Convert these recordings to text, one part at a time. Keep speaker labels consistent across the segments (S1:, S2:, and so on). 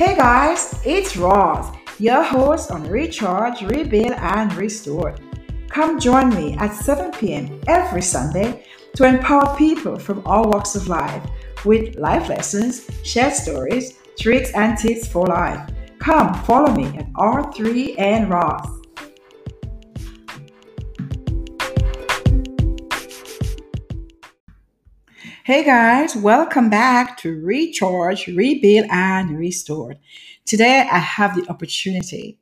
S1: Hey guys, it's Ross, your host on Recharge, Rebuild, and Restore. Come join me at 7 p.m. every Sunday to empower people from all walks of life with life lessons, shared stories, tricks, and tips for life. Come follow me at R3 and Ross. Hey guys, welcome back to Recharge, Rebuild, and Restore. Today I have the opportunity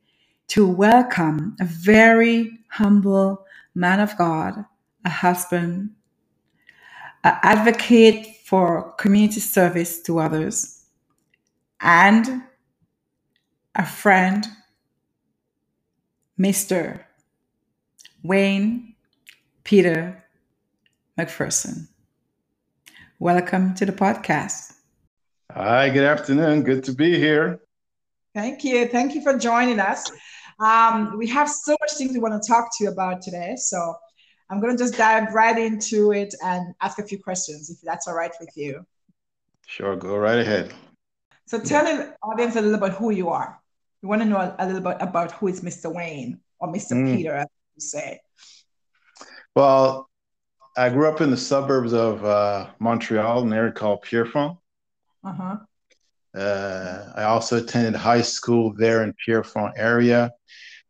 S1: to welcome a very humble man of God, a husband, an advocate for community service to others, and a friend, Mr. Wayne Peter McPherson. Welcome to the podcast.
S2: Hi, good afternoon. Good to be here.
S1: Thank you. Thank you for joining us. Um, we have so much things we want to talk to you about today. So I'm going to just dive right into it and ask a few questions, if that's all right with you.
S2: Sure, go right ahead.
S1: So tell the audience a little bit who you are. We want to know a little bit about who is Mr. Wayne or Mr. Mm. Peter, as you say.
S2: Well, I grew up in the suburbs of uh, Montreal, an area called Pierrefonds. Uh-huh. Uh, I also attended high school there in Pierrefonds area.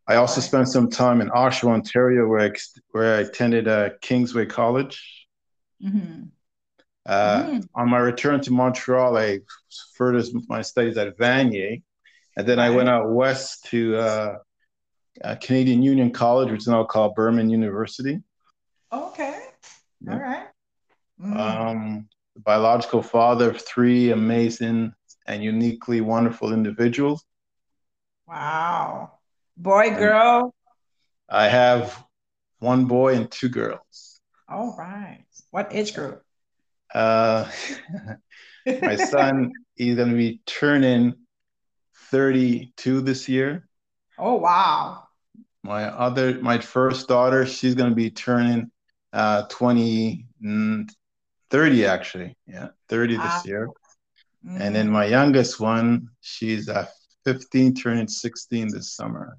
S2: I also spent some time in Oshawa, Ontario, where I, where I attended uh, Kingsway College. Mm-hmm. Uh, mm-hmm. On my return to Montreal, I furthered my studies at Vanier, and then I went out west to uh, Canadian Union College, which is now called Burman University.
S1: Okay. All right.
S2: Mm. Um, biological father of three amazing and uniquely wonderful individuals.
S1: Wow. Boy, girl?
S2: I have one boy and two girls.
S1: All right. What age group?
S2: Uh, my son, he's going to be turning 32 this year.
S1: Oh, wow.
S2: My other, my first daughter, she's going to be turning uh, 20, mm, 30 actually. Yeah, 30 this ah. year. Mm. And then my youngest one, she's uh, 15, turning 16 this summer.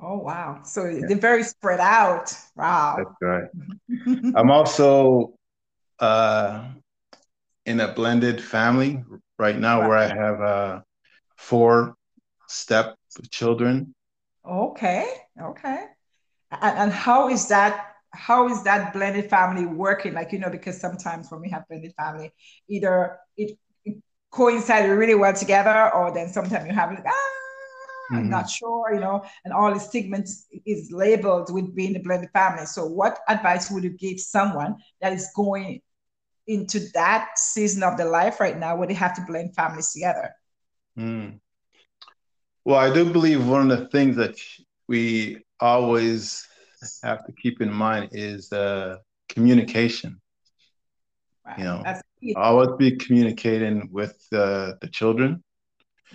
S1: Oh, wow. So yeah. they're very spread out. Wow.
S2: That's right. I'm also uh, in a blended family right now wow. where I have uh, four step children.
S1: Okay. Okay. And, and how is that how is that blended family working? Like, you know, because sometimes when we have blended family, either it, it coincided really well together, or then sometimes you have like, ah, mm-hmm. I'm not sure, you know, and all the segments is labeled with being a blended family. So, what advice would you give someone that is going into that season of their life right now where they have to blend families together?
S2: Mm. Well, I do believe one of the things that we always have to keep in mind is uh, communication. Right. You know, always be communicating with uh, the children.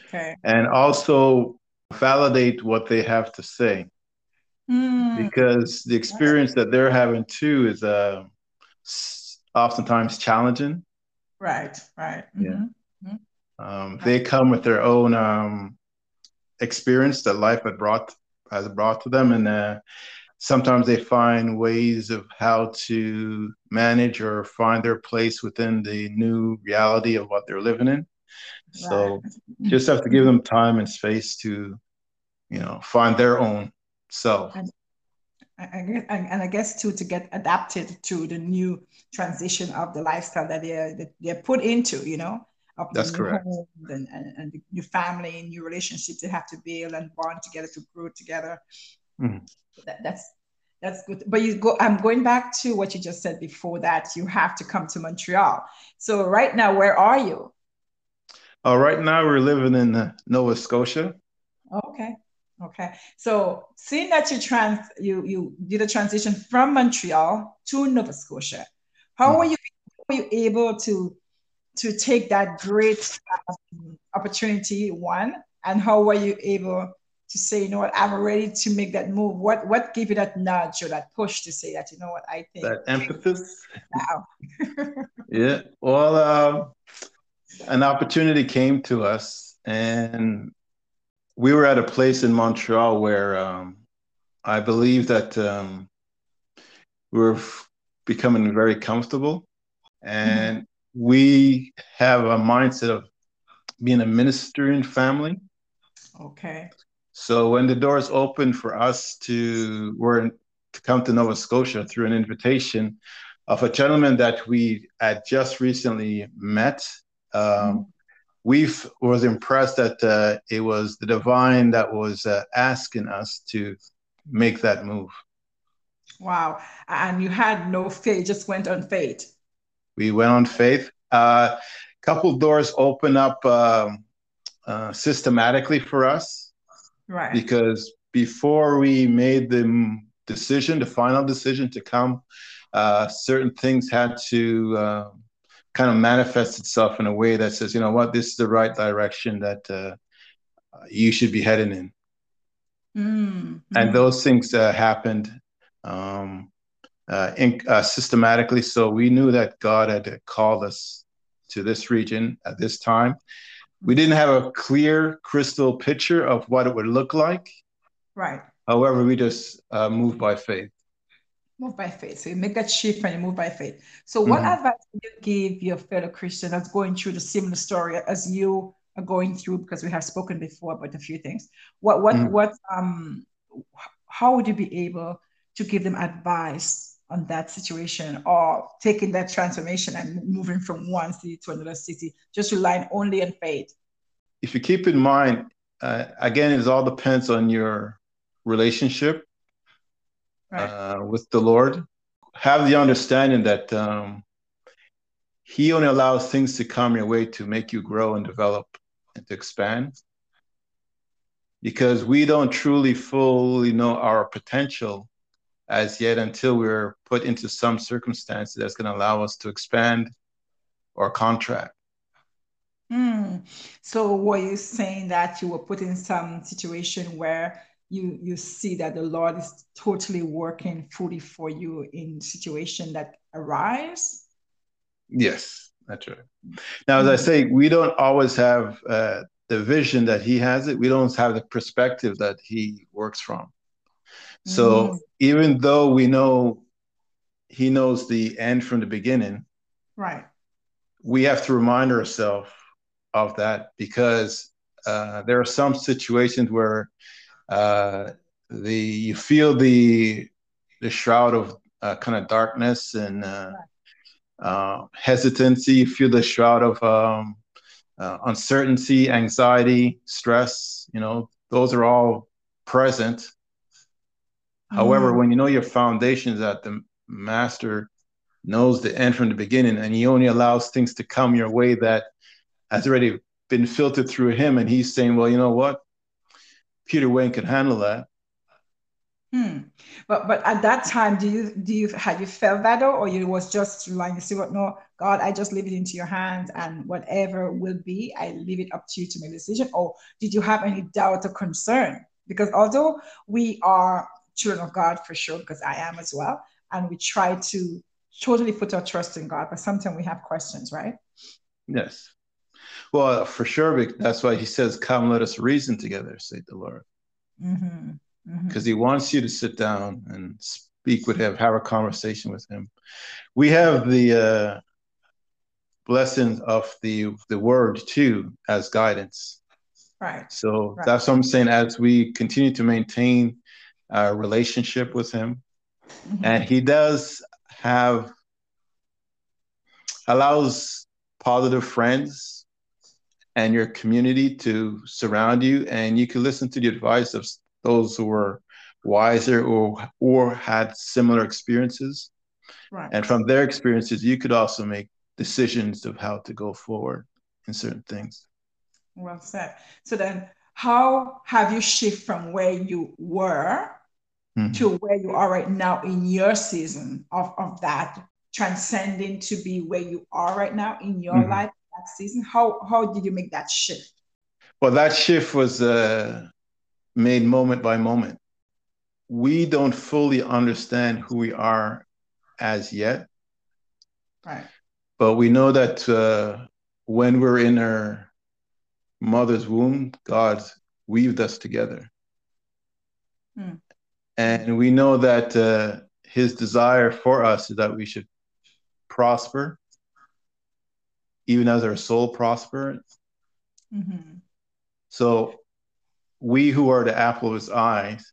S1: Okay.
S2: And also validate what they have to say. Mm. Because the experience that they're having too is uh, oftentimes challenging.
S1: Right, right.
S2: Mm-hmm. Yeah. Mm-hmm. Um, they come with their own um, experience that life had brought has brought to them, and uh, sometimes they find ways of how to manage or find their place within the new reality of what they're living in. Right. So just have to give them time and space to, you know, find their own self.
S1: And, and, I guess too to get adapted to the new transition of the lifestyle that they're that they're put into, you know.
S2: That's correct.
S1: And, and, and new family, and new relationships they have to build and bond together to grow together. Mm-hmm. That, that's that's good. But you go. I'm going back to what you just said before that you have to come to Montreal. So right now, where are you?
S2: Uh, right now, we're living in uh, Nova Scotia.
S1: Okay. Okay. So seeing that you trans you you did a transition from Montreal to Nova Scotia, how mm. were you were you able to to take that great um, opportunity one, and how were you able to say, you know what, I'm ready to make that move? What what gave you that nudge or that push to say that, you know what, I think
S2: that emphasis. Now. yeah. Well, um, an opportunity came to us, and we were at a place in Montreal where um, I believe that um, we were f- becoming very comfortable, and mm-hmm. we have a mindset of being a ministering family.
S1: Okay.
S2: So when the doors opened for us to were to come to Nova Scotia through an invitation of a gentleman that we had just recently met, um, we was impressed that uh, it was the divine that was uh, asking us to make that move.
S1: Wow! And you had no faith; just went on faith.
S2: We went on faith. A uh, couple doors open up um, uh, systematically for us,
S1: right?
S2: Because before we made the decision, the final decision to come, uh, certain things had to uh, kind of manifest itself in a way that says, you know what, this is the right direction that uh, you should be heading in. Mm-hmm. And those things uh, happened um, uh, in, uh, systematically. So we knew that God had called us to this region at this time. We didn't have a clear crystal picture of what it would look like.
S1: Right.
S2: However, we just uh, moved by faith.
S1: Move by faith. So you make that shift and you move by faith. So, what mm-hmm. advice would you give your fellow Christian that's going through the similar story as you are going through? Because we have spoken before about a few things. What, what, mm-hmm. what, um, how would you be able to give them advice on that situation or taking that transformation and moving from one city to another city, just relying only on faith?
S2: If you keep in mind, uh, again, it all depends on your relationship right. uh, with the Lord. Have the understanding that um, He only allows things to come your way to make you grow and develop and to expand. Because we don't truly fully know our potential as yet until we're put into some circumstance that's going to allow us to expand or contract.
S1: Mm. So were you saying that you were put in some situation where you you see that the Lord is totally working fully for you in situation that arise?
S2: Yes, that's right. Now, as I say, we don't always have uh, the vision that He has it. We don't have the perspective that He works from. So mm. even though we know he knows the end from the beginning,
S1: right?
S2: We have to remind ourselves of that because uh, there are some situations where uh, the you feel the the shroud of uh, kind of darkness and uh, uh, hesitancy. You feel the shroud of um, uh, uncertainty, anxiety, stress. You know, those are all present However, mm. when you know your foundations that the master knows the end from the beginning and he only allows things to come your way that has already been filtered through him and he's saying, well, you know what? Peter Wayne can handle that.
S1: Hmm. But but at that time, do you do you had you felt that or you was just relying to see what no God, I just leave it into your hands and whatever will be, I leave it up to you to make a decision? Or did you have any doubt or concern? Because although we are children of God for sure, because I am as well. And we try to totally put our trust in God, but sometimes we have questions, right?
S2: Yes. Well, for sure, that's why he says, Come, let us reason together, say the Lord. Because mm-hmm. mm-hmm. he wants you to sit down and speak with him, have a conversation with him. We have the uh, blessing of the, the word too as guidance.
S1: Right.
S2: So
S1: right.
S2: that's what I'm saying. As we continue to maintain uh, relationship with him. Mm-hmm. And he does have, allows positive friends and your community to surround you. And you can listen to the advice of those who were wiser or, or had similar experiences. Right. And from their experiences, you could also make decisions of how to go forward in certain things.
S1: Well said. So then, how have you shifted from where you were mm-hmm. to where you are right now in your season of, of that transcending to be where you are right now in your mm-hmm. life that season how how did you make that shift
S2: well that shift was uh, made moment by moment we don't fully understand who we are as yet
S1: right
S2: but we know that uh, when we're in our mother's womb, God weaved us together. Hmm. And we know that uh, his desire for us is that we should prosper, even as our soul prospers. Mm-hmm. So we who are the apple of his eyes,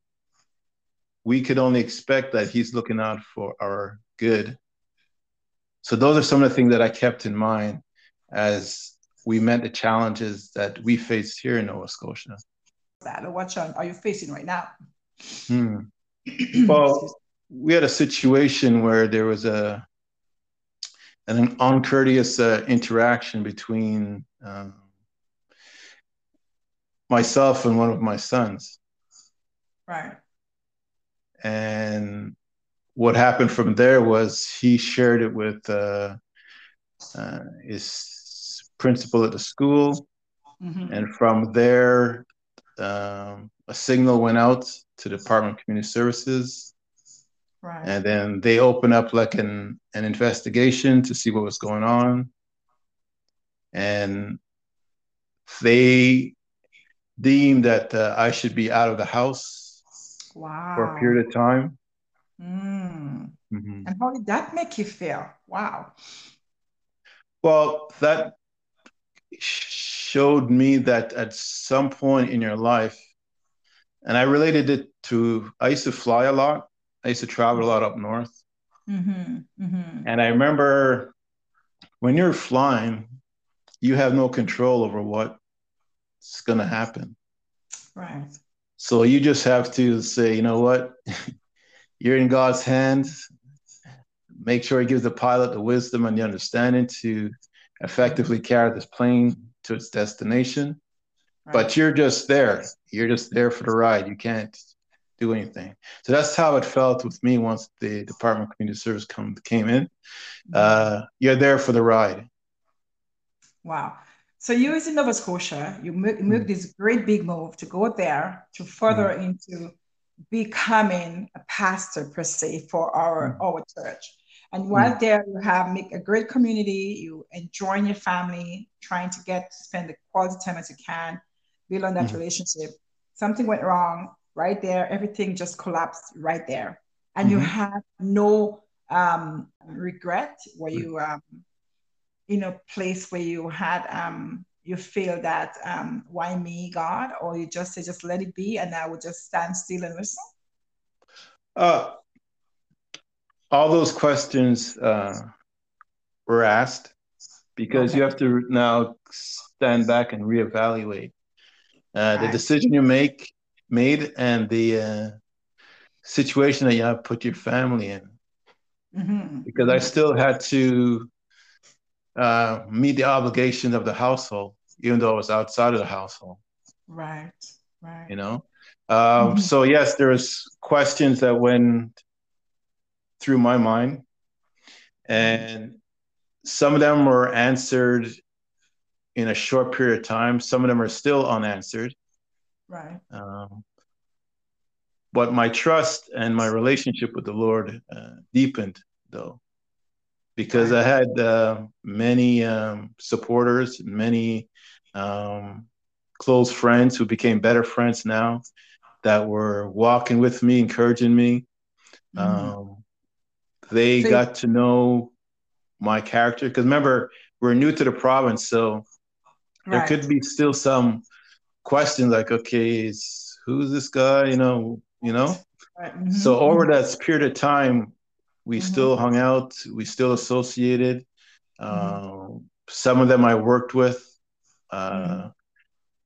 S2: we could only expect that he's looking out for our good. So those are some of the things that I kept in mind as we met the challenges that we faced here in Nova Scotia.
S1: That what are you facing right now?
S2: Hmm. well, we had a situation where there was a an uncourteous uh, interaction between um, myself and one of my sons.
S1: Right.
S2: And what happened from there was he shared it with uh, uh, his principal at the school. Mm-hmm. And from there, um, a signal went out to the Department of Community Services. Right. And then they open up like an, an investigation to see what was going on. And they deemed that uh, I should be out of the house
S1: wow.
S2: for a period of time.
S1: Mm. Mm-hmm. And how did that make you feel? Wow.
S2: Well, that showed me that at some point in your life, and I related it to I used to fly a lot. I used to travel a lot up north. Mm-hmm. Mm-hmm. And I remember when you're flying, you have no control over what's going to happen.
S1: Right.
S2: So you just have to say, you know what? you're in God's hands. Make sure He gives the pilot the wisdom and the understanding to effectively carry this plane to its destination. Right. But you're just there. You're just there for the ride. You can't do anything. So that's how it felt with me once the Department of Community Service come, came in. Mm-hmm. Uh, you're there for the ride.
S1: Wow. So you was in Nova Scotia. You moved, mm-hmm. this great big move to go there to further mm-hmm. into becoming a pastor per se for our mm-hmm. our church. And while mm. there, you have make a great community. You enjoy your family, trying to get spend the quality time as you can, build on that mm. relationship. Something went wrong right there. Everything just collapsed right there, and mm-hmm. you have no um, regret. Where mm. you um, in a place where you had um, you feel that um, why me, God, or you just say just let it be, and I will just stand still and listen.
S2: Uh, all those questions uh, were asked because okay. you have to now stand back and reevaluate uh, the decision you make made and the uh, situation that you have put your family in. Mm-hmm. Because I still had to uh, meet the obligations of the household, even though I was outside of the household.
S1: Right, right.
S2: You know, um, mm-hmm. so yes, there's questions that went through my mind. And some of them were answered in a short period of time, some of them are still unanswered.
S1: Right. Um,
S2: but my trust and my relationship with the Lord uh, deepened, though, because. I had uh, many um, supporters, many um, close friends who became better friends now that were walking with me, encouraging me. Mm-hmm. Um, they so, got to know my character because remember we're new to the province, so there could be still some questions like, okay, is, who's this guy? You know, you know. Right. Mm-hmm. So over that period of time, we mm-hmm. still hung out. We still associated. Uh, some of them I worked with. Uh, mm-hmm.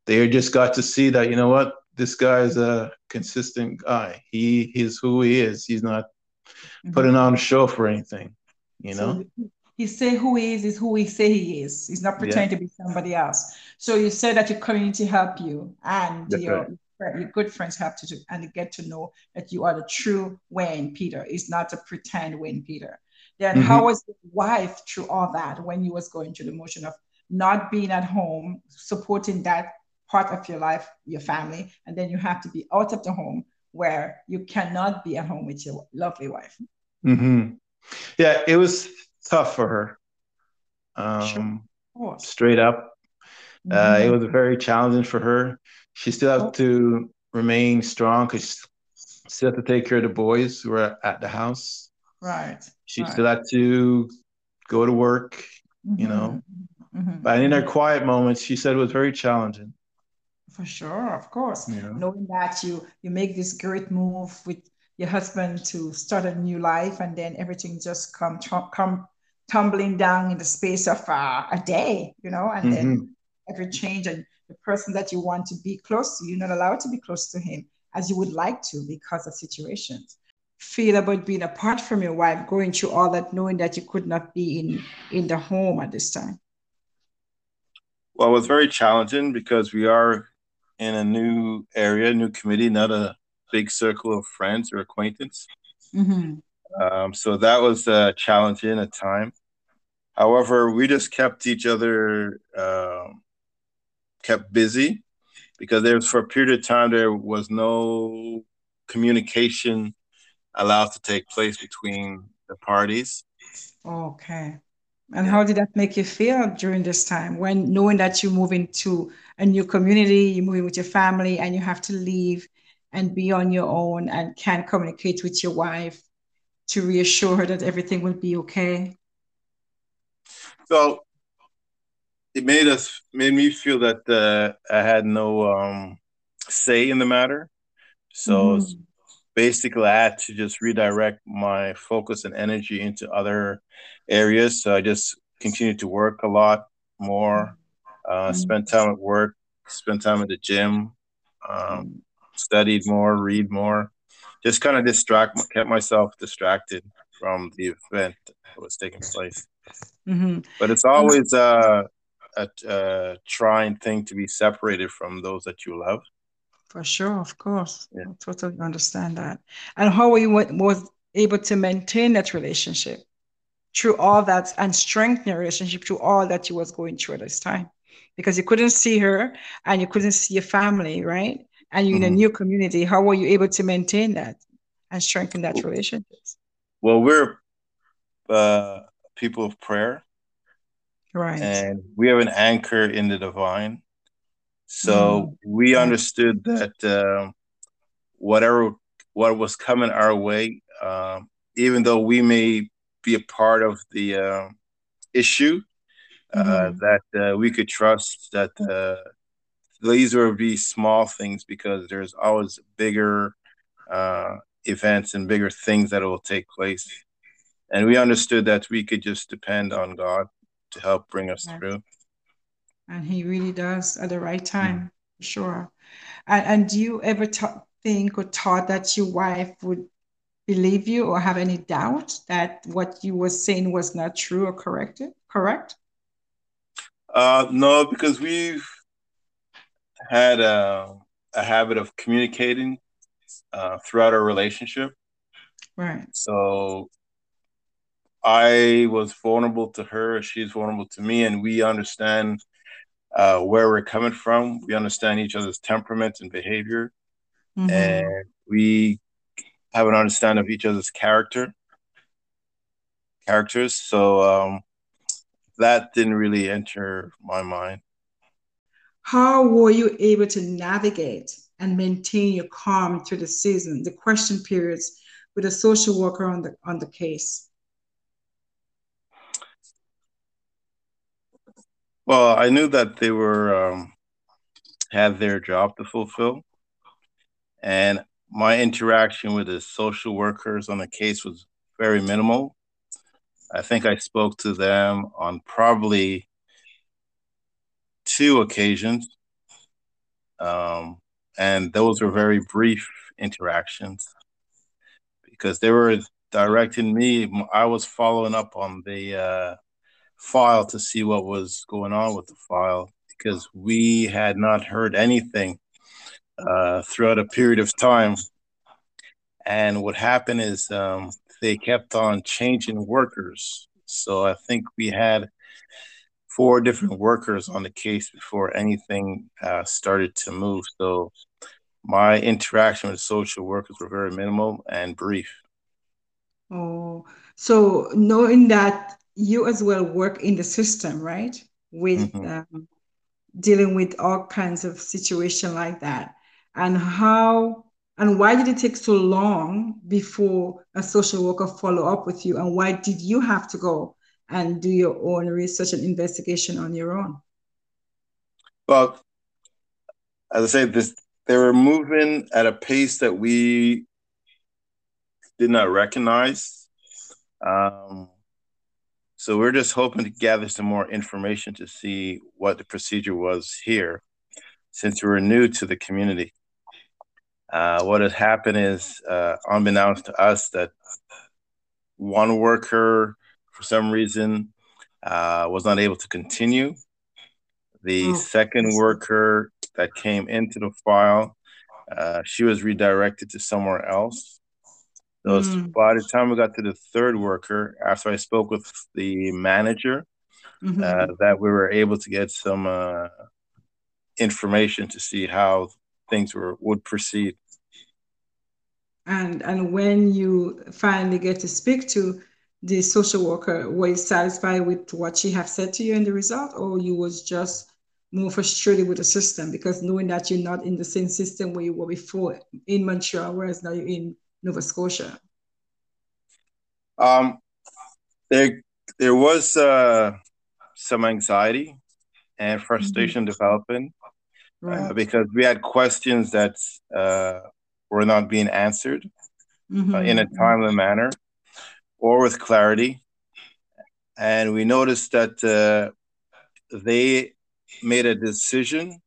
S2: They just got to see that you know what this guy is a consistent guy. He is who he is. He's not mm-hmm. putting on a show for anything, you know? So
S1: he say who he is is who he say he is. He's not pretending yeah. to be somebody else. So you said that your community help you and your, right. your good friends help you to, and get to know that you are the true Wayne Peter. It's not a pretend Wayne Peter. Then mm-hmm. how was your wife through all that when you was going through the motion of not being at home, supporting that part of your life, your family, and then you have to be out of the home where you cannot be at home with your lovely wife.
S2: Mm-hmm. Yeah, it was tough for her. Um, sure. Straight up. Mm-hmm. Uh, it was very challenging for her. She still has oh. to remain strong because she still have to take care of the boys who are at the house.
S1: Right.
S2: She
S1: right.
S2: still had to go to work, mm-hmm. you know. Mm-hmm. But in her quiet moments, she said it was very challenging.
S1: For sure, of course. Yeah. Knowing that you you make this great move with your husband to start a new life, and then everything just come come tumbling down in the space of uh, a day, you know, and mm-hmm. then every change and the person that you want to be close to, you're not allowed to be close to him as you would like to because of situations. Feel about being apart from your wife, going through all that, knowing that you could not be in in the home at this time.
S2: Well, it was very challenging because we are in a new area, new committee, not a big circle of friends or acquaintance. Mm-hmm. Um, so that was uh, challenging at time. However, we just kept each other uh, kept busy because there was for a period of time there was no communication allowed to take place between the parties.
S1: Okay. And how did that make you feel during this time when knowing that you're moving to a new community, you're moving with your family, and you have to leave and be on your own and can't communicate with your wife to reassure her that everything will be okay?
S2: So it made us made me feel that uh, I had no um, say in the matter. So mm-hmm. basically, I had to just redirect my focus and energy into other areas. So I just continued to work a lot more, uh, mm-hmm. spend time at work, spend time at the gym, um, studied more, read more, just kind of distract, kept myself distracted from the event that was taking place. Mm-hmm. But it's always uh, a, a trying thing to be separated from those that you love.
S1: For sure, of course. Yeah. I totally understand that. And how were you was able to maintain that relationship through all that and strengthen your relationship through all that you was going through at this time? Because you couldn't see her and you couldn't see your family, right? And you're mm-hmm. in a mm-hmm. new community. How were you able to maintain that and strengthen that relationship?
S2: Well, we're uh, people of prayer.
S1: Right.
S2: And we have an anchor in the divine. So mm. we understood that uh, whatever what was coming our way, uh, even though we may be a part of the uh, issue, mm. that uh, we could trust that uh, these will be small things because there's always bigger events and bigger things that will take place. And we understood that we could just depend on God to help bring us through.
S1: And he really does at the right time, mm sure. And, and do you ever think or thought that your wife would believe you or have any doubt that what you were saying was not true or corrected? Correct?
S2: Uh, no, because we've had a, a habit of communicating uh, throughout our relationship.
S1: Right.
S2: So I was vulnerable to her, she's vulnerable to me, and we understand uh, where we're coming from. We understand each other's temperament and behavior, mm-hmm. and we have an understanding of each other's character characters. So um, that didn't really enter my mind.
S1: How were you able to navigate and maintain your calm through the season, the question periods, with a social worker on the on the case?
S2: Well, I knew that they were um, had their job to fulfill, and my interaction with the social workers on the case was very minimal. I think I spoke to them on probably two occasions, um, and those were very brief interactions because they were directing me. I was following up on the uh, file to see what was going on with the file because we had not heard anything uh, throughout a period of time. And what happened is um, they kept on changing workers. So I think we had four different workers on the case before anything uh, started to move. So my interaction with social workers were very minimal and brief.
S1: Oh, so knowing that you as well work in the system, right? With mm-hmm. um, dealing with all kinds of situation like that and how and why did it take so long before a social worker follow up with you and why did you have to go and do your own research and investigation on your own
S2: well as i say this they were moving at a pace that we did not recognize um, so we're just hoping to gather some more information to see what the procedure was here, since we were new to the community. Uh, what had happened is, uh, unbeknownst to us, that one worker, for some reason, uh, was not able to continue. The oh. second worker that came into the file, uh, she was redirected to somewhere else. So mm. by the time we got to the third worker, after I spoke with the manager, mm-hmm. uh, that we were able to get some uh, information to see how things were would proceed.
S1: And and when you finally get to speak to the social worker, were you satisfied with what she have said to you in the result, or you was just more frustrated with the system because knowing that you're not in the same system where you were before in Montreal, whereas now you're in Nova Scotia?
S2: Um, there, there was uh, some anxiety and frustration mm-hmm. developing uh, right. uh, because we had questions that uh, were not being answered mm-hmm. in a timely manner or with clarity. And we noticed that uh, they made a decision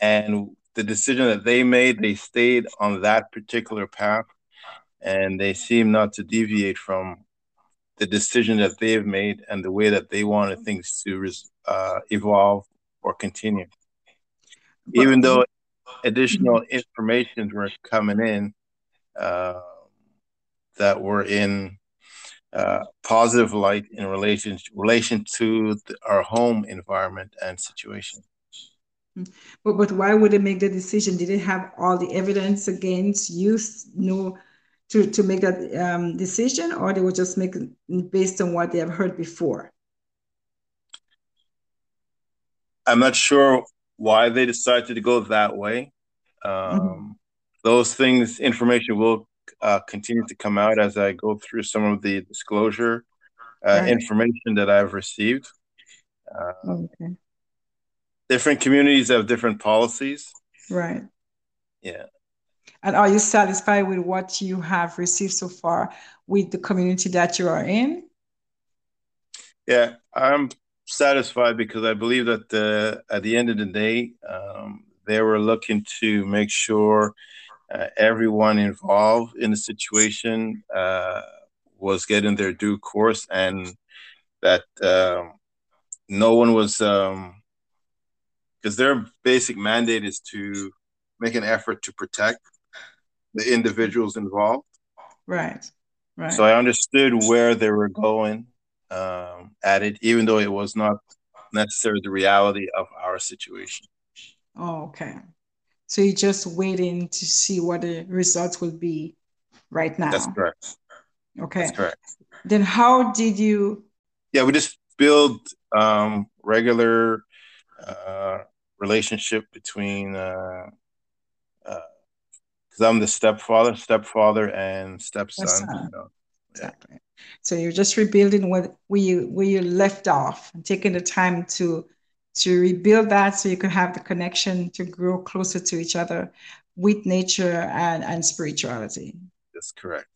S2: and the decision that they made, they stayed on that particular path, and they seem not to deviate from the decision that they've made and the way that they wanted things to uh, evolve or continue. But, Even though additional information were coming in uh, that were in uh, positive light in relation relation to the, our home environment and situation.
S1: But but why would they make the decision? Did they have all the evidence against you, know, to, to make that um, decision, or they were just making based on what they have heard before?
S2: I'm not sure why they decided to go that way. Um, mm-hmm. Those things, information will uh, continue to come out as I go through some of the disclosure uh, right. information that I've received. Uh, okay different communities have different policies.
S1: Right.
S2: Yeah.
S1: And are you satisfied with what you have received so far with the community that you are in?
S2: Yeah, I'm satisfied because I believe that the, at the end of the day, um, they were looking to make sure uh, everyone involved in the situation uh, was getting their due course and that um, no one was um, because their basic mandate is to make an effort to protect the individuals involved.
S1: Right. Right.
S2: So I understood where they were going um, at it, even though it was not necessarily the reality of our situation.
S1: Oh, okay. So you're just waiting to see what the results will be right now.
S2: That's correct.
S1: Okay.
S2: That's correct.
S1: Then how did you?
S2: Yeah, we just build um, regular uh, relationship between uh, because uh, I'm the stepfather, stepfather, and stepson. You know?
S1: Exactly. Yeah. So you're just rebuilding what where you where you left off and taking the time to to rebuild that so you can have the connection to grow closer to each other with nature and, and spirituality.
S2: That's correct.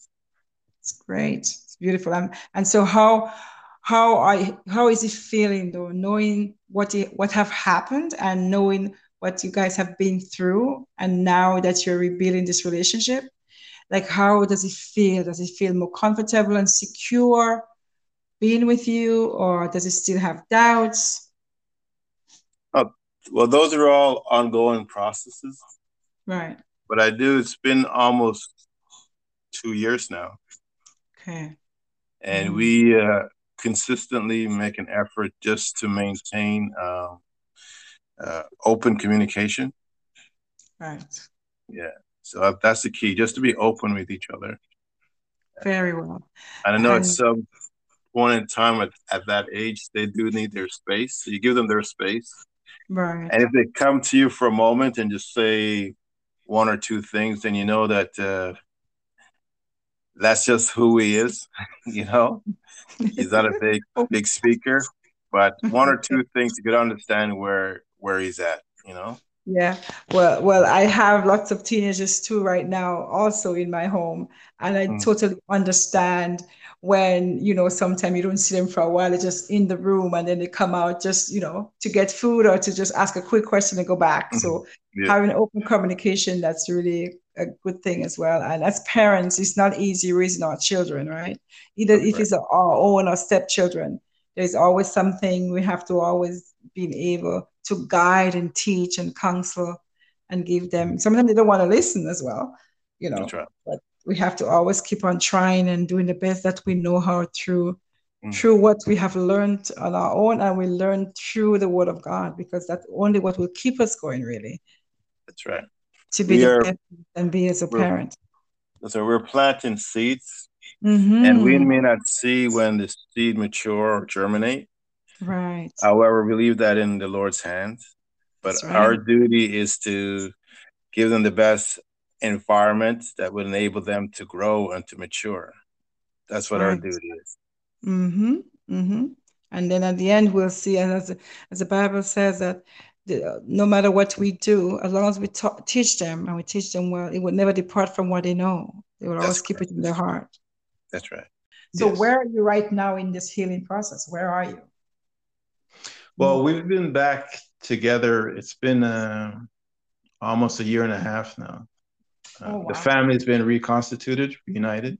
S1: It's great. It's beautiful. And, and so how how I how is it feeling though, knowing what it, what have happened and knowing what you guys have been through, and now that you're rebuilding this relationship, like how does it feel? Does it feel more comfortable and secure being with you, or does it still have doubts?
S2: Oh, well, those are all ongoing processes.
S1: Right.
S2: But I do. It's been almost two years now.
S1: Okay.
S2: And mm-hmm. we uh, consistently make an effort just to maintain uh, uh, open communication.
S1: Right.
S2: Yeah. So that's the key, just to be open with each other.
S1: Very well.
S2: And I know and... at some point in time at, at that age, they do need their space. So you give them their space.
S1: Right.
S2: And if they come to you for a moment and just say one or two things, then you know that uh, that's just who he is. you know, he's not a big big speaker, but one or two things you could understand where where he's at. You know.
S1: Yeah. Well, well, I have lots of teenagers too right now, also in my home, and I mm. totally understand when you know sometimes you don't see them for a while they're just in the room and then they come out just you know to get food or to just ask a quick question and go back mm-hmm. so yeah. having open communication that's really a good thing as well and as parents it's not easy raising our children right either right. if it's our own or stepchildren there's always something we have to always be able to guide and teach and counsel and give them sometimes they don't want to listen as well you know right. but we have to always keep on trying and doing the best that we know how through mm. through what we have learned on our own and we learn through the word of God because that's only what will keep us going really.
S2: That's right.
S1: To be are, and be as a parent.
S2: So we're planting seeds mm-hmm. and we may not see when the seed mature or germinate.
S1: Right.
S2: However, we leave that in the Lord's hands. But right. our duty is to give them the best environment that would enable them to grow and to mature. That's what right. our duty is.
S1: Mm-hmm. Mm-hmm. And then at the end, we'll see, as, as the Bible says, that no matter what we do, as long as we ta- teach them and we teach them well, it will never depart from what they know. They will That's always correct. keep it in their heart.
S2: That's right.
S1: So, yes. where are you right now in this healing process? Where are you?
S2: Well, we've been back together. It's been uh, almost a year and a half now. Uh, oh, wow. The family's been reconstituted, reunited.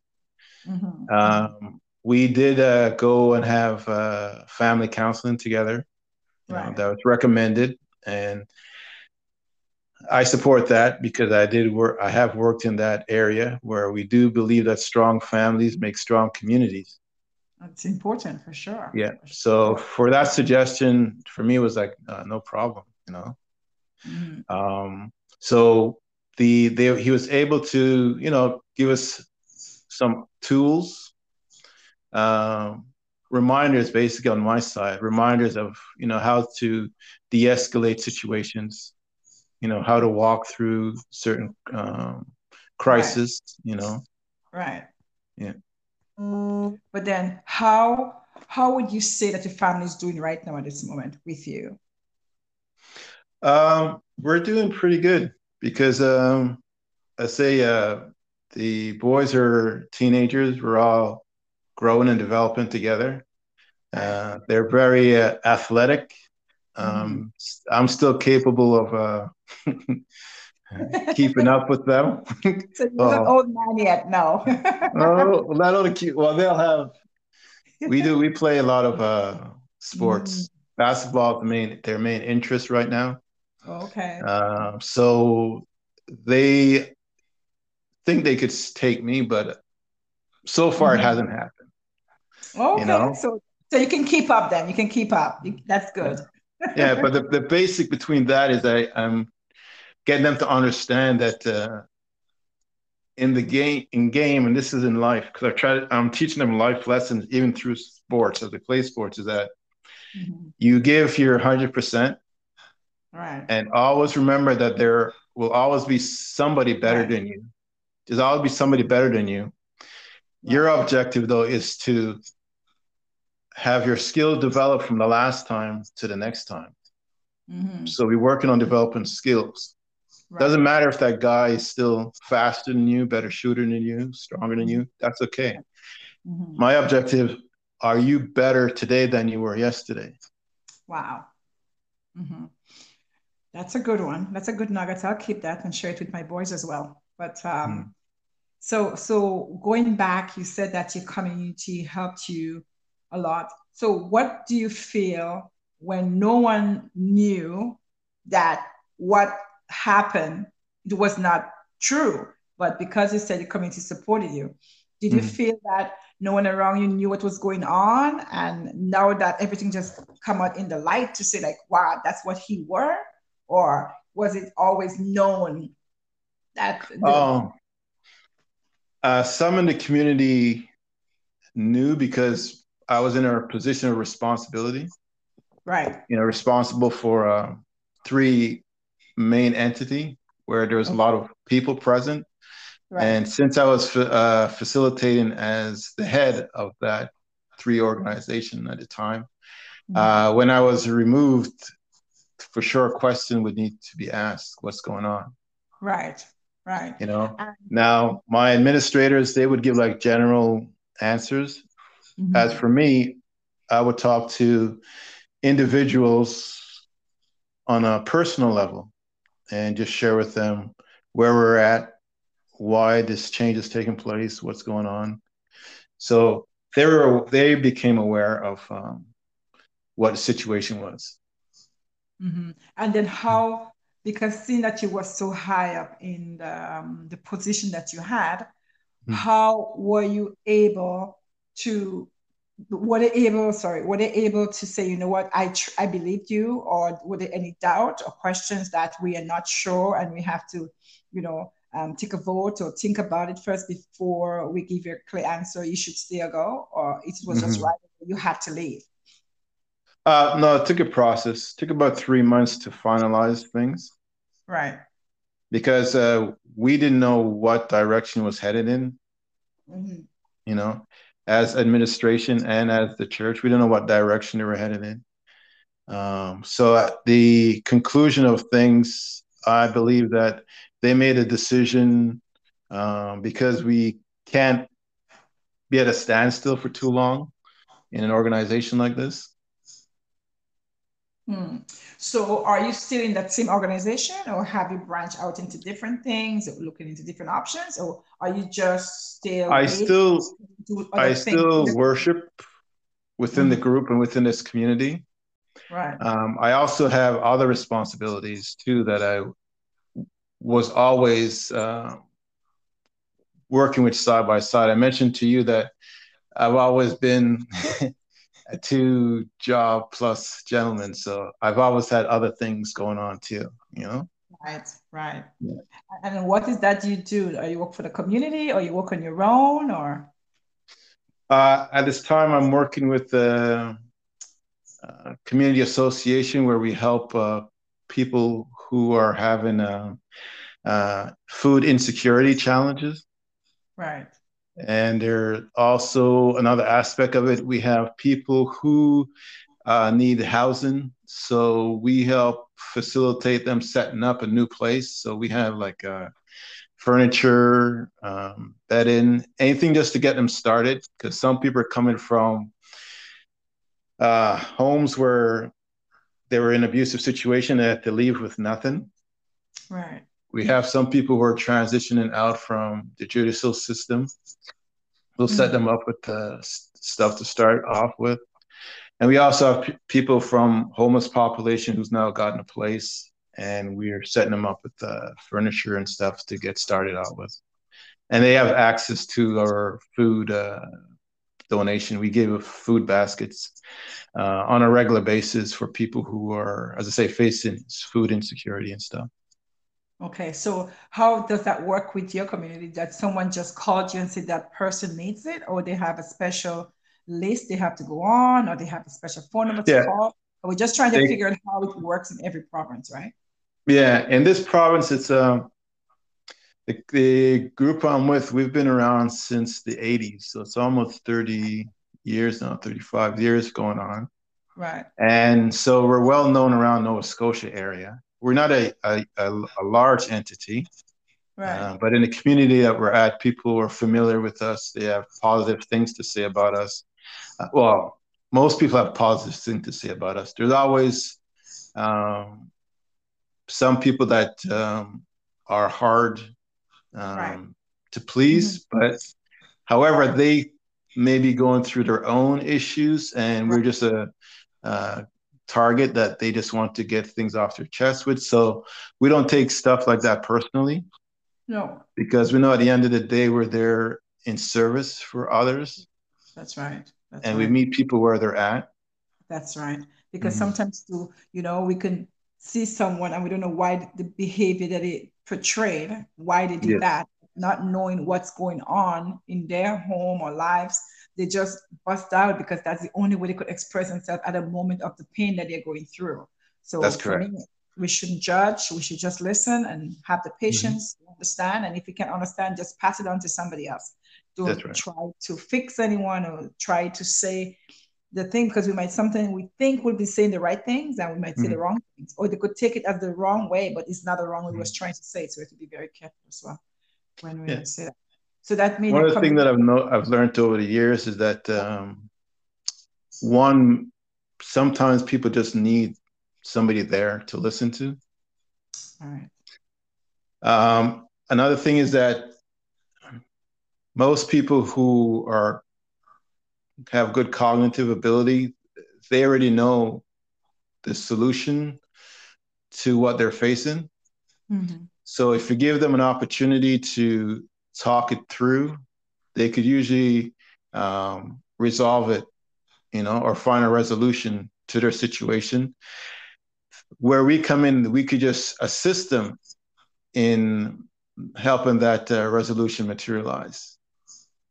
S2: Mm-hmm. Um, we did uh, go and have uh, family counseling together. Right. Know, that was recommended, and I support that because I did work. I have worked in that area where we do believe that strong families make strong communities.
S1: That's important for sure.
S2: Yeah. So for that suggestion, for me, was like uh, no problem. You know. Mm-hmm. Um, so the they, he was able to you know give us some tools um, reminders basically on my side reminders of you know how to de-escalate situations you know how to walk through certain um, crisis right. you know
S1: right
S2: yeah
S1: but then how how would you say that your family is doing right now at this moment with you
S2: um, we're doing pretty good because um, I say uh, the boys are teenagers. We're all growing and developing together. Uh, they're very uh, athletic. Um, mm-hmm. I'm still capable of uh, keeping up with them.
S1: so you're not old man yet, no.
S2: oh, not only cute. Well, they'll have. We do. We play a lot of uh, sports. Mm. Basketball, the main their main interest right now.
S1: Okay.
S2: Uh, so they think they could take me, but so far mm-hmm. it hasn't happened.
S1: Okay. You know? So so you can keep up then. You can keep up. That's good.
S2: yeah, but the, the basic between that is I, I'm getting them to understand that uh, in the game in game and this is in life because I try I'm teaching them life lessons even through sports as they play sports is that mm-hmm. you give your hundred percent
S1: Right.
S2: And always remember that there will always be somebody better right. than you. There's always be somebody better than you. Right. Your objective, though, is to have your skill develop from the last time to the next time. Mm-hmm. So we're working on developing skills. Right. Doesn't matter if that guy is still faster than you, better shooter than you, stronger than you. That's okay. Mm-hmm. My objective: Are you better today than you were yesterday?
S1: Wow. Mm-hmm. That's a good one. That's a good nugget. I'll keep that and share it with my boys as well. But um, mm. so so going back, you said that your community helped you a lot. So what do you feel when no one knew that what happened it was not true, but because you said the community supported you, did mm. you feel that no one around you knew what was going on, and now that everything just come out in the light to say like, wow, that's what he were? or was it always known that? The-
S2: um, uh, some in the community knew because I was in a position of responsibility.
S1: right
S2: you know responsible for uh, three main entity where there was a lot of people present right. and since i was uh, facilitating as the head of that three organization at the time mm-hmm. uh, when i was removed for sure a question would need to be asked what's going on
S1: right right
S2: you know um, now my administrators they would give like general answers mm-hmm. as for me i would talk to individuals on a personal level and just share with them where we're at why this change is taking place what's going on so they were they became aware of um, what the situation was
S1: mm-hmm. and then how because seeing that you were so high up in the, um, the position that you had, mm-hmm. how were you able to were they able sorry were they able to say you know what i tr- i believed you or were there any doubt or questions that we are not sure and we have to you know um, take a vote or think about it first before we give you a clear answer you should stay or go or it was mm-hmm. just right you had to leave
S2: uh, no, it took a process. It took about three months to finalize things.
S1: Right.
S2: Because uh, we didn't know what direction was headed in. Mm-hmm. You know, as administration and as the church, we don't know what direction they were headed in. Um, so at the conclusion of things, I believe that they made a decision um, because we can't be at a standstill for too long in an organization like this.
S1: Hmm. So, are you still in that same organization, or have you branched out into different things, or looking into different options, or are you just still?
S2: I still, I still worship within mm-hmm. the group and within this community.
S1: Right.
S2: Um, I also have other responsibilities too that I was always uh, working with side by side. I mentioned to you that I've always been a two job plus gentleman. So I've always had other things going on too, you know?
S1: Right, right. Yeah. And what is that you do? Are you work for the community or you work on your own or?
S2: Uh, at this time, I'm working with the uh, community association where we help uh, people who are having uh, uh, food insecurity challenges.
S1: Right.
S2: And there also another aspect of it, we have people who uh, need housing. So we help facilitate them setting up a new place. So we have like uh, furniture, um, bedding, anything just to get them started. Because some people are coming from uh, homes where they were in abusive situation and had to leave with nothing.
S1: Right.
S2: We have some people who are transitioning out from the judicial system. We'll mm-hmm. set them up with the stuff to start off with. And we also have p- people from homeless population who's now gotten a place, and we're setting them up with the furniture and stuff to get started out with. And they have access to our food uh, donation. We give food baskets uh, on a regular basis for people who are, as I say, facing food insecurity and stuff.
S1: Okay, so how does that work with your community? That someone just called you and said that person needs it, or they have a special list they have to go on, or they have a special phone number to yeah. call? we're just trying to they, figure out how it works in every province, right?
S2: Yeah, in this province, it's um, the, the group I'm with. We've been around since the '80s, so it's almost 30 years now, 35 years going on.
S1: Right.
S2: And so we're well known around Nova Scotia area we're not a, a, a, a large entity, right. Uh, but in the community that we're at, people are familiar with us. They have positive things to say about us. Uh, well, most people have positive things to say about us. There's always um, some people that um, are hard um, right. to please, mm-hmm. but however, they may be going through their own issues, and right. we're just a uh, target that they just want to get things off their chest with. So we don't take stuff like that personally.
S1: No.
S2: Because we know at the end of the day, we're there in service for others.
S1: That's right. That's
S2: and
S1: right.
S2: we meet people where they're at.
S1: That's right. Because mm-hmm. sometimes too, you know, we can see someone and we don't know why the behavior that it portrayed, why they did yes. that, not knowing what's going on in their home or lives they just bust out because that's the only way they could express themselves at a moment of the pain that they're going through. So
S2: that's correct. Me,
S1: we shouldn't judge. We should just listen and have the mm-hmm. patience mm-hmm. understand. And if you can't understand, just pass it on to somebody else. Don't right. try to fix anyone or try to say the thing because we might something we think we'll be saying the right things and we might say mm-hmm. the wrong things, or they could take it as the wrong way, but it's not the wrong way mm-hmm. we was trying to say it. So we have to be very careful as well when we yeah. say that. So that means
S2: one of the things that I've I've learned over the years is that um, one sometimes people just need somebody there to listen to.
S1: All right.
S2: Um, another thing is that most people who are have good cognitive ability, they already know the solution to what they're facing. Mm-hmm. So if you give them an opportunity to talk it through, they could usually um, resolve it, you know, or find a resolution to their situation. Where we come in, we could just assist them in helping that uh, resolution materialize.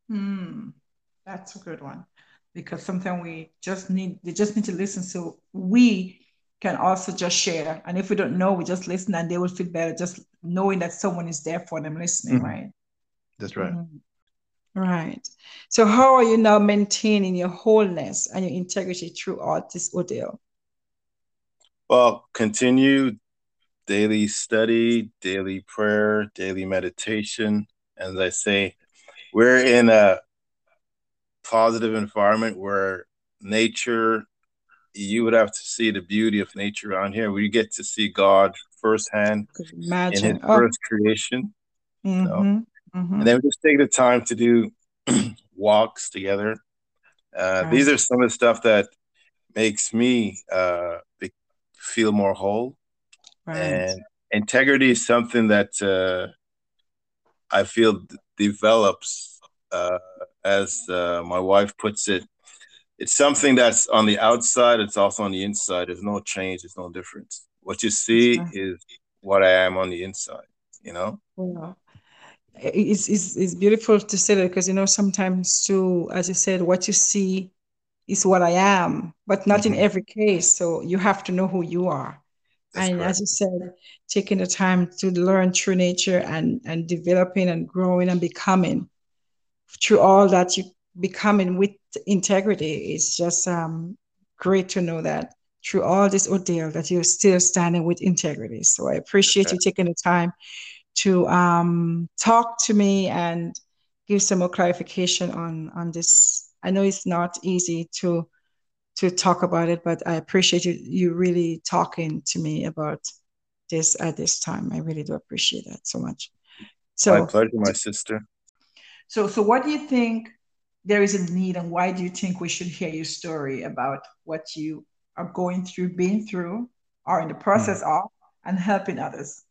S1: Hmm, that's a good one because sometimes we just need they just need to listen so we can also just share and if we don't know we just listen and they will feel better just knowing that someone is there for them listening mm-hmm. right
S2: that's right mm-hmm.
S1: right so how are you now maintaining your wholeness and your integrity throughout this ordeal
S3: well continue daily study daily prayer daily meditation as i say we're in a positive environment where nature you would have to see the beauty of nature around here where you get to see god firsthand Imagine. in his oh. first creation mm-hmm. So, mm-hmm. and then we just take the time to do walks together uh, right. these are some of the stuff that makes me uh, feel more whole right. and integrity is something that uh, i feel d- develops uh, as uh, my wife puts it, it's something that's on the outside. It's also on the inside. There's no change. There's no difference. What you see is what I am on the inside. You know.
S1: Yeah. It's, it's, it's beautiful to say that because you know sometimes too, as you said, what you see is what I am, but not mm-hmm. in every case. So you have to know who you are. That's and correct. as you said, taking the time to learn true nature and and developing and growing and becoming through all that you becoming with integrity it's just um, great to know that through all this ordeal that you're still standing with integrity so i appreciate okay. you taking the time to um, talk to me and give some more clarification on on this i know it's not easy to to talk about it but i appreciate you you really talking to me about this at this time i really do appreciate that so much
S3: so my pleasure my sister
S1: so, so what do you think there is a need, and why do you think we should hear your story about what you are going through, being through, or in the process mm-hmm. of, and helping others?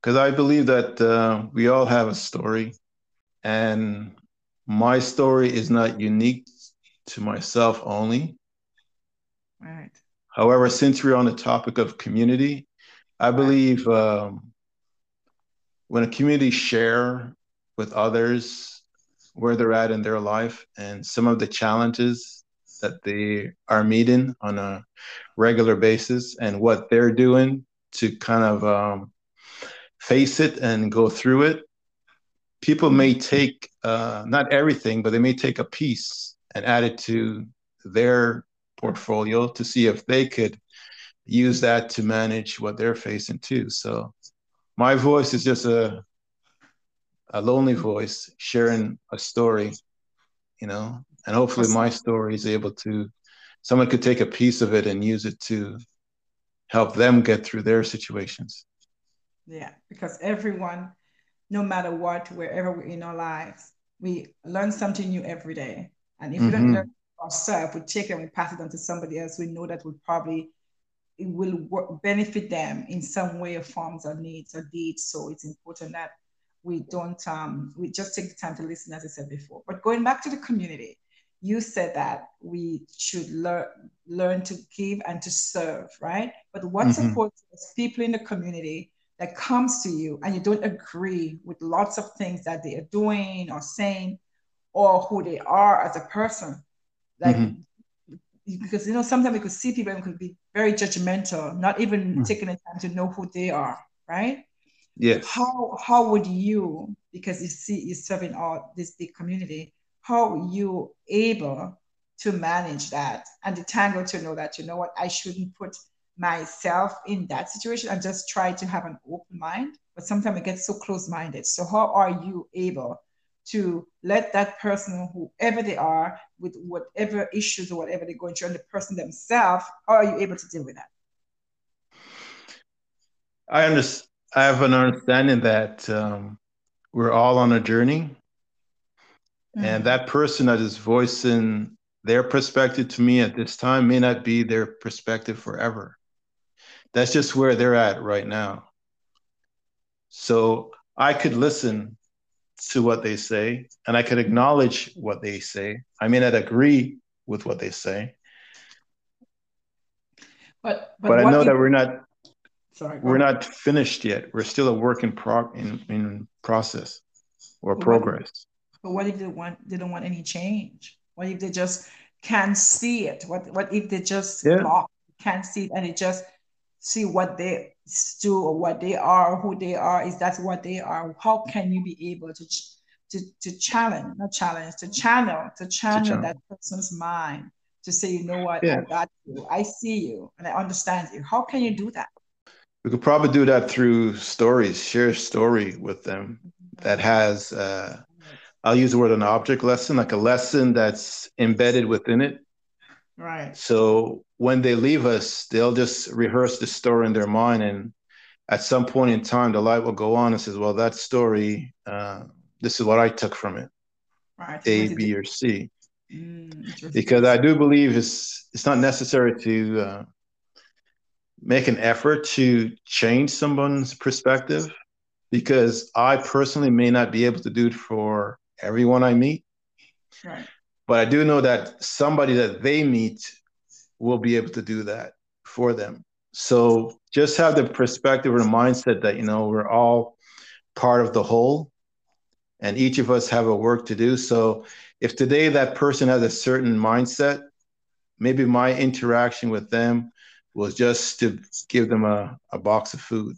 S2: Because I believe that uh, we all have a story, and my story is not unique to myself only.
S1: Right.
S2: However, since we're on the topic of community, I believe um, when a community share with others where they're at in their life and some of the challenges that they are meeting on a regular basis and what they're doing to kind of um, face it and go through it. People may take uh, not everything, but they may take a piece and add it to their portfolio to see if they could use that to manage what they're facing too. So my voice is just a a lonely voice sharing a story, you know, and hopefully my story is able to, someone could take a piece of it and use it to help them get through their situations.
S1: Yeah, because everyone, no matter what, wherever we're in our lives, we learn something new every day. And if mm-hmm. we don't mm-hmm. learn ourselves, we take it and we pass it on to somebody else, we know that we probably it will work, benefit them in some way or forms or needs or deeds. So it's important that we don't um, we just take the time to listen as i said before but going back to the community you said that we should learn learn to give and to serve right but what mm-hmm. supports people in the community that comes to you and you don't agree with lots of things that they are doing or saying or who they are as a person. Like mm-hmm because you know sometimes we could see people and could be very judgmental, not even mm. taking the time to know who they are, right?
S2: Yes.
S1: How how would you, because you see you're serving all this big community, how are you able to manage that and detangle to know that you know what I shouldn't put myself in that situation and just try to have an open mind. But sometimes it gets so close-minded. So how are you able to let that person, whoever they are, with whatever issues or whatever they're going through, and the person themselves, how are you able to deal with that?
S2: I understand. I have an understanding that um, we're all on a journey, mm-hmm. and that person that is voicing their perspective to me at this time may not be their perspective forever. That's just where they're at right now. So I could listen to what they say and I could acknowledge what they say. I may not agree with what they say.
S1: But
S2: but, but I know you, that we're not sorry, we're not finished yet. We're still a work in prog in, in process or but progress.
S1: What, but what if they want they don't want any change? What if they just can't see it? What what if they just yeah. can't see it and it just see what they do or what they are, who they are, is that what they are? How can you be able to to, to challenge, not challenge, to channel, to channel, to channel. that person's mind to say, you know what, yeah. I got you, I see you, and I understand you. How can you do that?
S2: We could probably do that through stories, share a story with them that has, uh, I'll use the word an object lesson, like a lesson that's embedded within it.
S1: Right.
S2: So when they leave us, they'll just rehearse the story in their mind. And at some point in time, the light will go on and says, well, that story, uh, this is what I took from it.
S1: Right.
S2: A, B, or C. Mm, because I do believe it's it's not necessary to uh, make an effort to change someone's perspective because I personally may not be able to do it for everyone I meet.
S1: Right.
S2: But I do know that somebody that they meet will be able to do that for them. So just have the perspective or the mindset that, you know, we're all part of the whole and each of us have a work to do. So if today that person has a certain mindset, maybe my interaction with them was just to give them a, a box of food.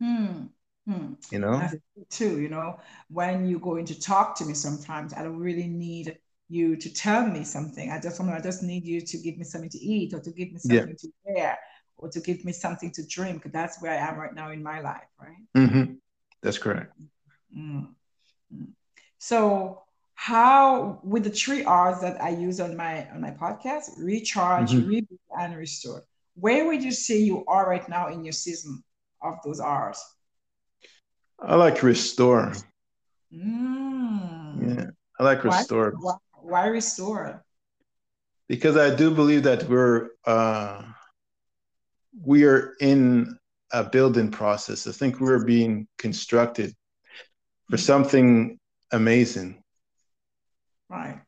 S1: Hmm. Hmm.
S2: You know,
S1: too. You know, when you go in to talk to me, sometimes I don't really need you to tell me something. I just I just need you to give me something to eat or to give me something yeah. to wear or to give me something to drink. That's where I am right now in my life, right?
S2: Mm-hmm. That's correct.
S1: Mm-hmm. So how with the three R's that I use on my on my podcast, recharge, mm-hmm. reboot, and restore. Where would you say you are right now in your season of those R's?
S2: I like restore.
S1: Mm.
S2: Yeah, I like restore.
S1: Why, why, restore?
S2: Because I do believe that we're uh, we are in a building process. I think we're being constructed for something amazing.
S1: Right.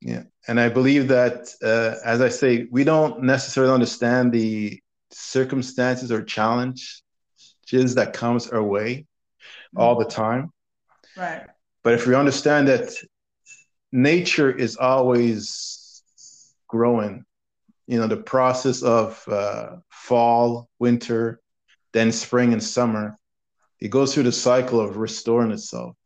S2: Yeah. And I believe that, uh, as I say, we don't necessarily understand the circumstances or challenges that comes our way mm-hmm. all the time.
S1: Right.
S2: But if we understand that nature is always growing, you know, the process of uh, fall, winter, then spring and summer, it goes through the cycle of restoring itself.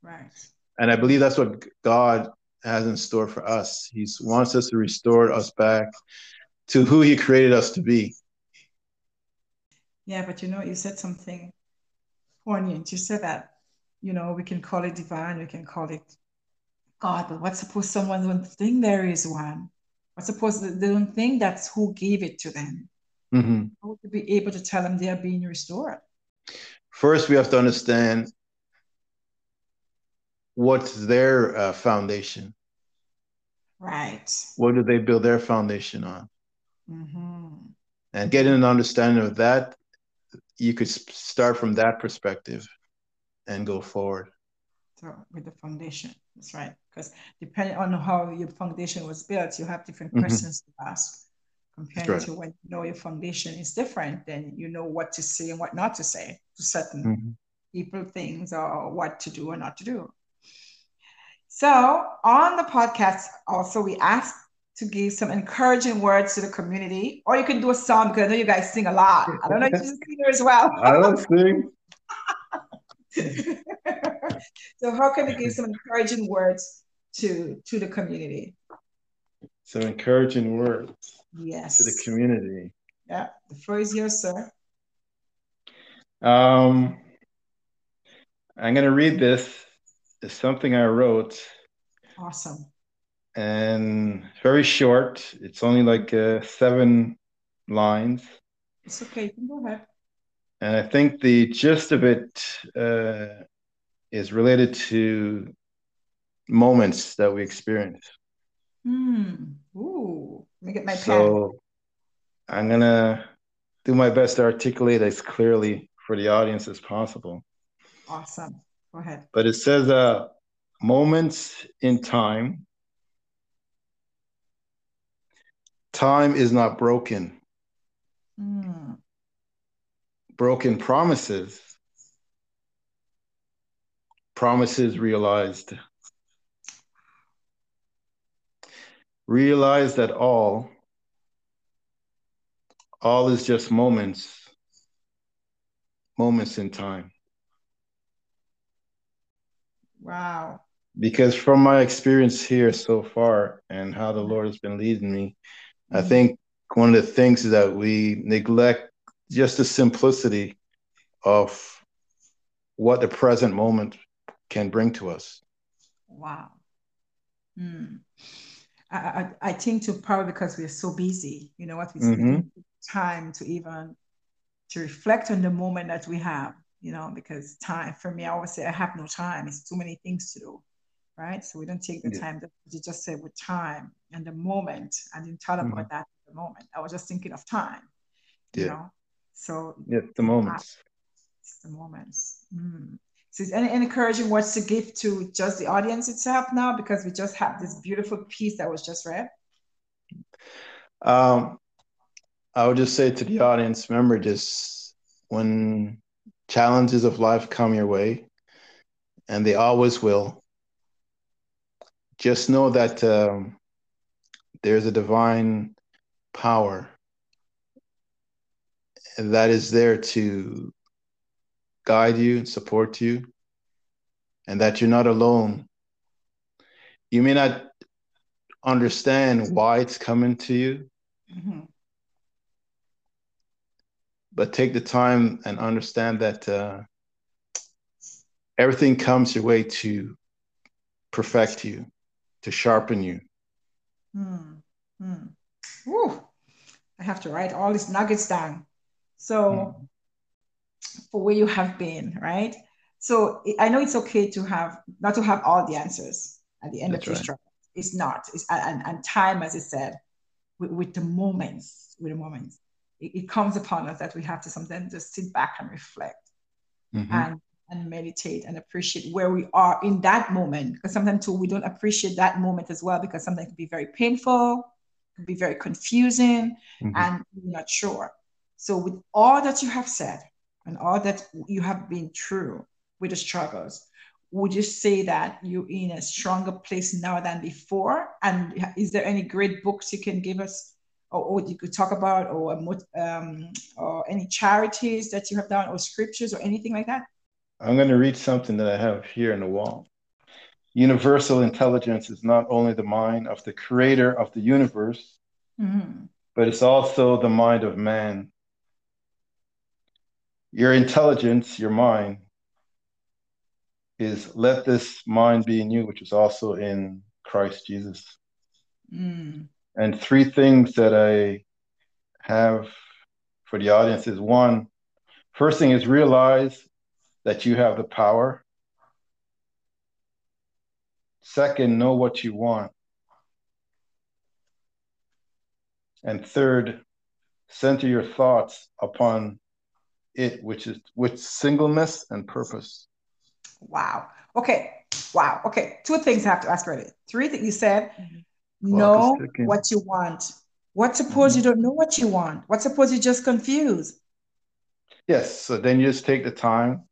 S1: Right.
S2: And I believe that's what God has in store for us. He wants us to restore us back to who He created us to be.
S1: Yeah, but you know, you said something poignant. You said that, you know, we can call it divine, we can call it God, but what's suppose someone don't think there is one? What's suppose they don't think that's who gave it to them?
S2: Mm-hmm.
S1: How to be able to tell them they are being restored?
S2: First, we have to understand what's their uh, foundation.
S1: Right.
S2: What do they build their foundation on?
S1: Mm-hmm.
S2: And getting an understanding of that, you could start from that perspective and go forward.
S1: So with the foundation, that's right. Because depending on how your foundation was built, you have different
S2: mm-hmm.
S1: questions to ask. Compared right. to when you know your foundation is different, then you know what to say and what not to say to certain mm-hmm. people, things, or what to do or not to do. So on the podcast, also we asked to give some encouraging words to the community, or you can do a song because I know you guys sing a lot. I don't know if you sing as well.
S2: I don't sing.
S1: so how can we give some encouraging words to to the community?
S2: Some encouraging words.
S1: Yes.
S2: To the community.
S1: Yeah, the floor is yours, sir.
S2: Um, I'm going to read this. It's something I wrote.
S1: Awesome.
S2: And very short. It's only like uh, seven lines.
S1: It's okay. You can go ahead.
S2: And I think the gist of it uh, is related to moments that we experience.
S1: Hmm. Ooh. Let me get my
S2: so. I'm gonna do my best to articulate as clearly for the audience as possible.
S1: Awesome. Go ahead.
S2: But it says uh moments in time. Time is not broken. Mm. Broken promises. Promises realized. Realize that all, all is just moments, moments in time.
S1: Wow.
S2: Because from my experience here so far and how the Lord has been leading me, mm-hmm. I think one of the things is that we neglect just the simplicity of what the present moment can bring to us.
S1: Wow. Mm. I, I, I think too probably because we're so busy, you know what we mm-hmm. time to even to reflect on the moment that we have, you know, because time for me, I always say I have no time. It's too many things to do. Right. So we don't take the yeah. time that you just said with time and the moment. I didn't thought about mm-hmm. that at the moment. I was just thinking of time. Yeah. You know. So
S2: yeah, the moments.
S1: It's the moments. Mm. So, any encouraging words to give to just the audience itself now? Because we just have this beautiful piece that was just read.
S2: Um, I would just say to the audience, remember, just when challenges of life come your way, and they always will, just know that um, there's a divine power that is there to guide you, and support you, and that you're not alone. You may not understand why it's coming to you, mm-hmm. but take the time and understand that uh, everything comes your way to perfect you, to sharpen you.
S1: Mm-hmm. Ooh, I have to write all these nuggets down. So, mm for where you have been, right? So I know it's okay to have not to have all the answers at the end That's of your right. struggle. It's not. It's and, and time, as I said, with, with the moments, with the moments, it, it, comes upon us that we have to sometimes just sit back and reflect mm-hmm. and and meditate and appreciate where we are in that moment. Because sometimes too we don't appreciate that moment as well because something can be very painful, can be very confusing, mm-hmm. and we're not sure. So with all that you have said, and all that you have been through with the struggles, would you say that you're in a stronger place now than before? And is there any great books you can give us, or, or you could talk about, or um, or any charities that you have done, or scriptures, or anything like that?
S2: I'm going to read something that I have here in the wall. Universal intelligence is not only the mind of the creator of the universe, mm-hmm. but it's also the mind of man your intelligence, your mind, is let this mind be in you, which is also in Christ Jesus. Mm. And three things that I have for the audience is one, first thing is realize that you have the power. Second, know what you want. And third, center your thoughts upon it, which is which singleness and purpose.
S1: Wow. Okay. Wow. Okay. Two things I have to ask already. Three that you said. Know what you want. What suppose mm-hmm. you don't know what you want? What suppose you're just confused?
S2: Yes. So then you just take the time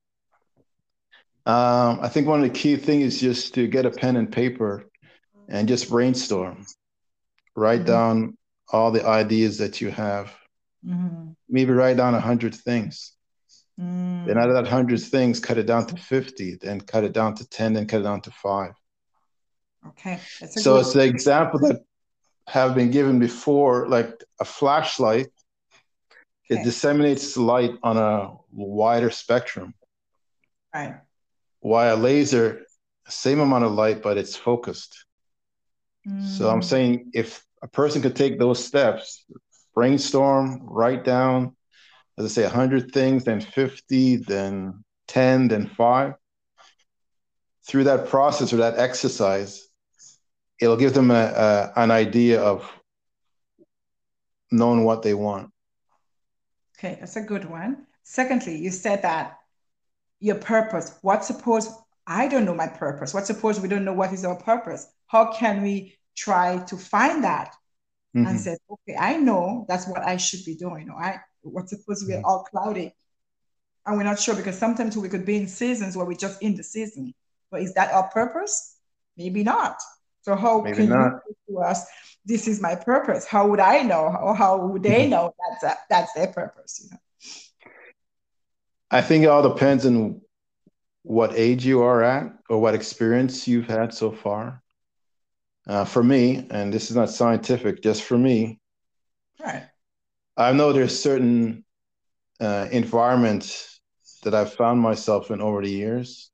S2: Um, I think one of the key things is just to get a pen and paper and just brainstorm. Write mm-hmm. down all the ideas that you have. Mm-hmm. Maybe write down a hundred things. Mm. Then out of that hundred things, cut it down to fifty. Then cut it down to ten. Then cut it down to five.
S1: Okay.
S2: so it's the example that have been given before, like a flashlight. Okay. It disseminates light on a wider spectrum.
S1: Right.
S2: While a laser, same amount of light, but it's focused. Mm. So I'm mm. saying if a person could take those steps, brainstorm, write down, as I say, 100 things, then 50, then 10, then five. Through that process or that exercise, it'll give them a, a, an idea of knowing what they want.
S1: Okay, that's a good one. Secondly, you said that your purpose. What suppose I don't know my purpose? What suppose we don't know what is our purpose? How can we try to find that mm-hmm. and said, okay, I know that's what I should be doing. Or I what's supposed to be all cloudy. And we're not sure because sometimes we could be in seasons where we're just in the season. But is that our purpose? Maybe not. So how Maybe can not. you to us, this is my purpose? How would I know? Or how would they mm-hmm. know that's a, that's their purpose? You know?
S2: I think it all depends on what age you are at or what experience you've had so far. Uh, for me, and this is not scientific, just for me,
S1: right.
S2: I know there's certain uh, environments that I've found myself in over the years,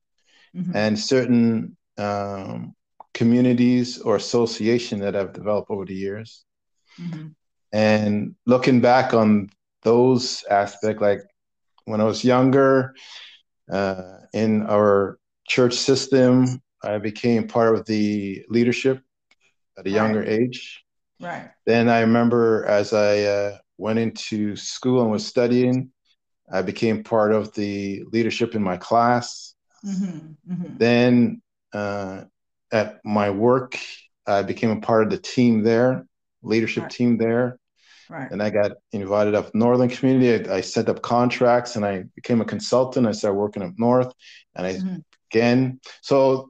S2: mm-hmm. and certain um, communities or association that I've developed over the years. Mm-hmm. And looking back on those aspects, like when I was younger, uh, in our church system, I became part of the leadership at a younger right. age.
S1: Right.
S2: Then I remember as I uh, went into school and was studying, I became part of the leadership in my class. Mm-hmm. Mm-hmm. Then uh, at my work, I became a part of the team there, leadership right. team there.
S1: Right.
S2: And I got invited up Northern community. I, I, set up contracts and I became a consultant. I started working up north, and I mm-hmm. again. So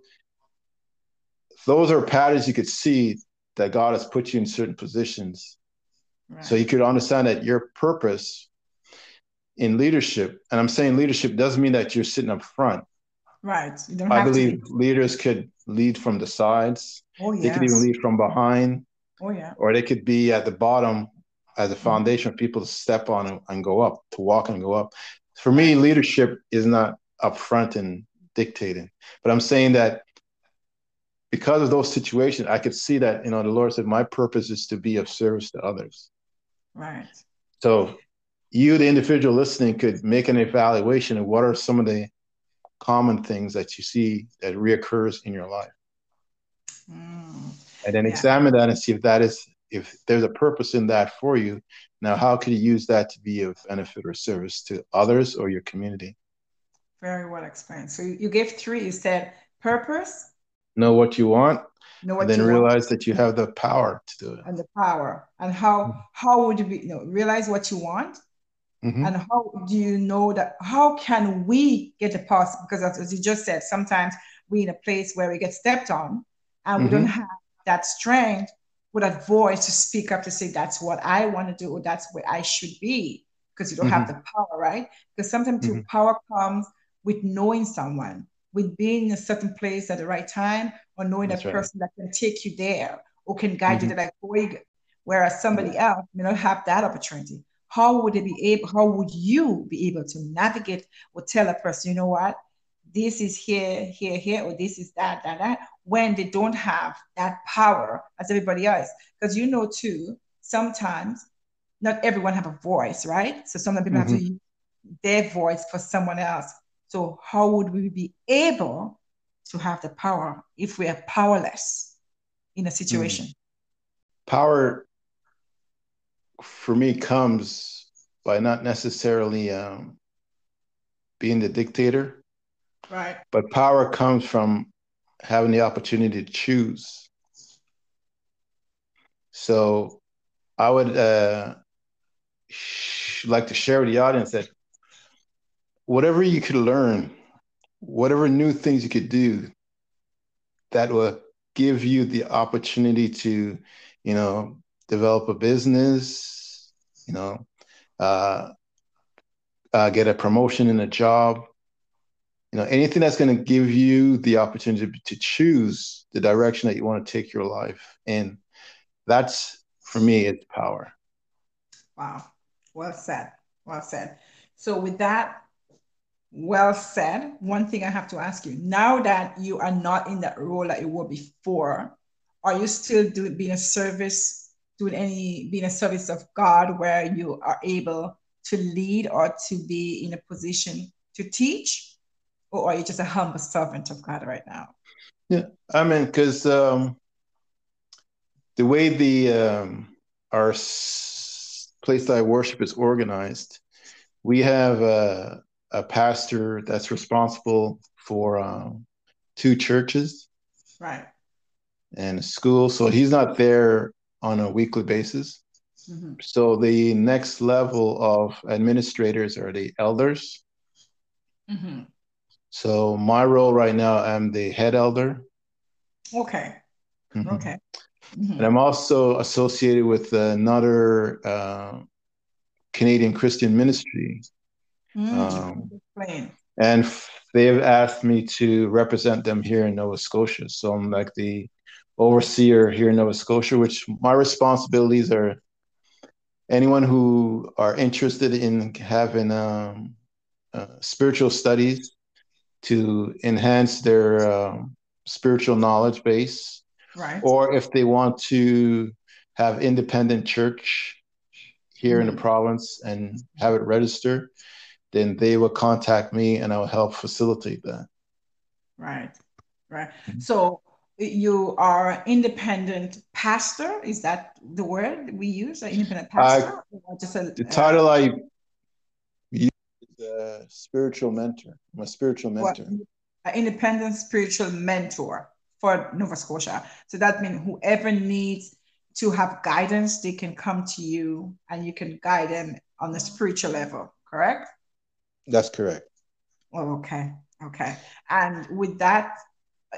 S2: those are patterns you could see that God has put you in certain positions. Right. So you could understand that your purpose in leadership, and I'm saying leadership doesn't mean that you're sitting up front.
S1: Right.
S2: I believe leaders could lead from the sides.
S1: Oh, yes.
S2: They could even lead from behind.
S1: Oh, yeah.
S2: Or they could be at the bottom as a mm-hmm. foundation for people to step on and, and go up, to walk and go up. For me, leadership is not up front and dictating. But I'm saying that because of those situations, I could see that, you know, the Lord said, My purpose is to be of service to others.
S1: Right.
S2: So you, the individual listening, could make an evaluation of what are some of the common things that you see that reoccurs in your life. Mm, and then yeah. examine that and see if that is if there's a purpose in that for you. Now, how could you use that to be of benefit or service to others or your community?
S1: Very well explained. So you gave three. You said purpose.
S2: Know what you want. Know what and then realize want. that you have the power to do it.
S1: And the power. And how mm-hmm. how would you be you know realize what you want Mm-hmm. And how do you know that? How can we get a pass? Because as, you just said, sometimes we're in a place where we get stepped on and mm-hmm. we don't mm-hmm. have that strength with that voice to speak up to say, that's what I want to do, or that's where I should be, because you don't mm-hmm. have the power, right? Because sometimes mm power comes with knowing someone, with being in a certain place at the right time, or knowing that's a person right. that can take you there or can guide you mm-hmm. to that point. Whereas somebody else may not have that opportunity how would they be able how would you be able to navigate or tell a person you know what this is here here here or this is that that that when they don't have that power as everybody else because you know too sometimes not everyone have a voice right so sometimes people mm-hmm. have to mm-hmm. use their voice for someone else so how would we be able to have the power if we are powerless in a situation mm.
S2: power for me comes by not necessarily um, being the dictator,
S1: right?
S2: But power comes from having the opportunity to choose. So, I would uh, sh- like to share with the audience that whatever you could learn whatever new things you could do that will give you the opportunity to, you know, develop a business, you know, uh, uh, get a promotion in a job, you know, anything that's going to give you the opportunity to choose the direction that you want to take your life in. That's for me, it's power.
S1: Wow. Well said. Well said. So with that, well said. One thing I have to ask you now that you are not in that role that you were before, are you still doing being a service, doing any being a service of God where you are able to lead or to be in a position to teach? Or are you just a humble servant of God right now?
S2: Yeah, I mean, because um, the way the um, our place that I worship is organized, we have a, a pastor that's responsible for um, two churches,
S1: right,
S2: and a school. So he's not there on a weekly basis. Mm-hmm. So the next level of administrators are the elders. Mm-hmm. So my role right now, I'm the head elder.
S1: Okay. Mm-hmm. Okay.
S2: Mm-hmm. And I'm also associated with another uh, Canadian Christian ministry. Mm, um, and they've asked me to represent them here in Nova Scotia. So I'm like the overseer here in Nova Scotia, which my responsibilities are anyone who are interested in having um, uh, spiritual studies to enhance their um, spiritual knowledge base
S1: right
S2: or if they want to have independent church here mm-hmm. in the mm-hmm. province and have it registered then they will contact me and i will help facilitate that
S1: right right mm-hmm. so you are independent pastor is that the word we use an independent pastor
S2: just a, the title uh, i use is a spiritual mentor i'm a spiritual mentor
S1: an independent spiritual mentor for Nova Scotia. So that means whoever needs to have guidance, they can come to you and you can guide them on the spiritual level, correct?
S2: That's correct.
S1: Oh, okay. Okay. And with that,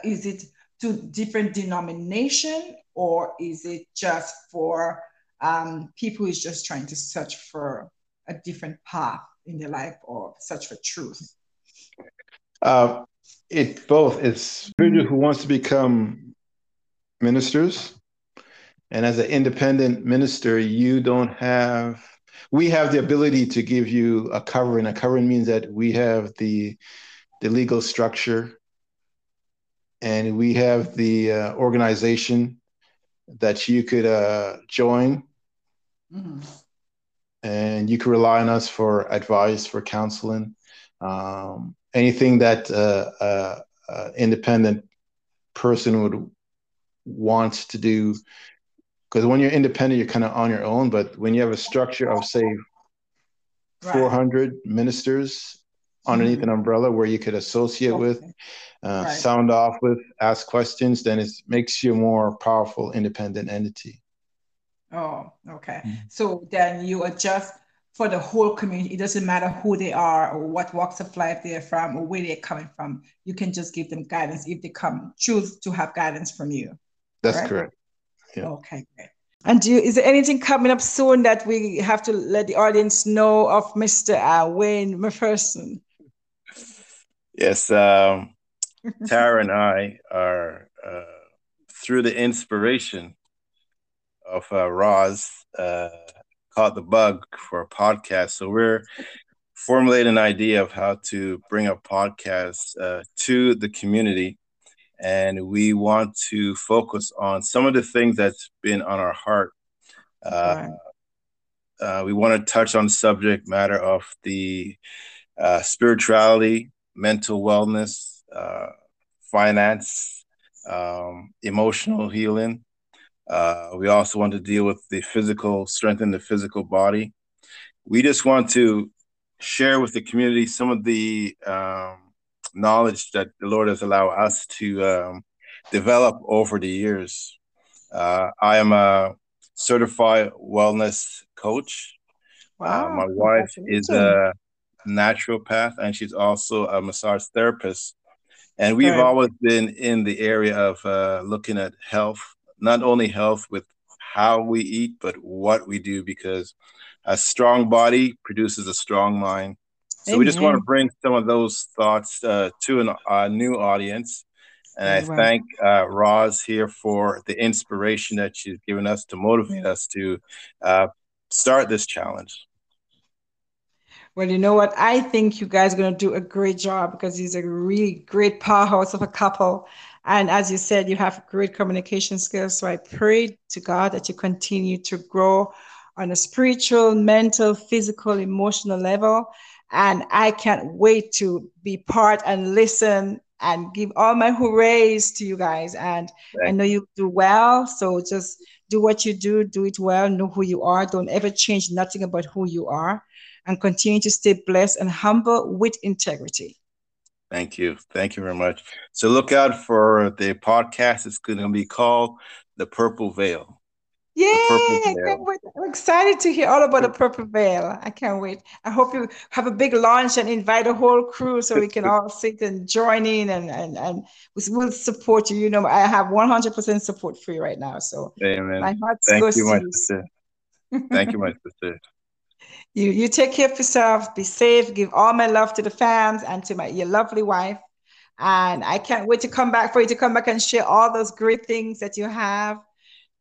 S1: is it to different denomination or is it just for um, people who's just trying to search for a different path in their life or search for truth?
S2: Uh, it both. It's people who wants to become ministers, and as an independent minister, you don't have. We have the ability to give you a covering. A covering means that we have the the legal structure, and we have the uh, organization that you could uh, join. Mm-hmm. And you can rely on us for advice, for counseling. Um, anything that uh, uh, uh, independent person would want to do because when you're independent you're kind of on your own but when you have a structure of say right. 400 ministers underneath mm-hmm. an umbrella where you could associate okay. with uh, right. sound off with ask questions then it makes you a more powerful independent entity
S1: oh okay mm-hmm. so then you adjust for the whole community. It doesn't matter who they are or what walks of life they're from or where they're coming from. You can just give them guidance if they come choose to have guidance from you.
S2: That's right? correct.
S1: Yeah. Okay. And do you, is there anything coming up soon that we have to let the audience know of Mr. Uh, Wayne McPherson?
S3: Yes, um, Tara and I are uh, through the inspiration of uh, Roz. Uh, caught the bug for a podcast. So we're formulating an idea of how to bring a podcast uh, to the community. And we want to focus on some of the things that's been on our heart. Uh, uh, we want to touch on the subject matter of the uh, spirituality, mental wellness, uh, finance, um, emotional healing, uh, we also want to deal with the physical, strengthen the physical body. We just want to share with the community some of the um, knowledge that the Lord has allowed us to um, develop over the years. Uh, I am a certified wellness coach. Uh, wow. Uh, my wife is a
S2: naturopath and she's also a massage therapist. And we've right. always been in the area of uh, looking at health, not only health with how we eat, but what we do, because a strong body produces a strong mind. So Amen. we just want to bring some of those thoughts uh, to a uh, new audience. And I thank uh, Roz here for the inspiration that she's given us to motivate us to uh, start this challenge.
S4: Well, you know what? I think you guys are going to do a great job because he's a really great powerhouse of a couple. And as you said, you have great communication skills. So I pray to God that you continue to grow on a spiritual, mental, physical, emotional level. And I can't wait to be part and listen and give all my hoorays to you guys. And I know you do well. So just do what you do, do it well, know who you are. Don't ever change nothing about who you are and continue to stay blessed and humble with integrity.
S2: Thank you. Thank you very much. So look out for the podcast. It's going to be called The Purple Veil.
S4: Yeah, I can't wait. I'm excited to hear all about the purple veil. I can't wait. I hope you have a big launch and invite a whole crew so we can all sit and join in and and and we'll support you. You know, I have 100% support for you right now. So
S2: Amen. my heart Thank goes you, my you. sister. Thank you, my sister.
S4: You you take care of yourself. Be safe. Give all my love to the fans and to my your lovely wife. And I can't wait to come back for you to come back and share all those great things that you have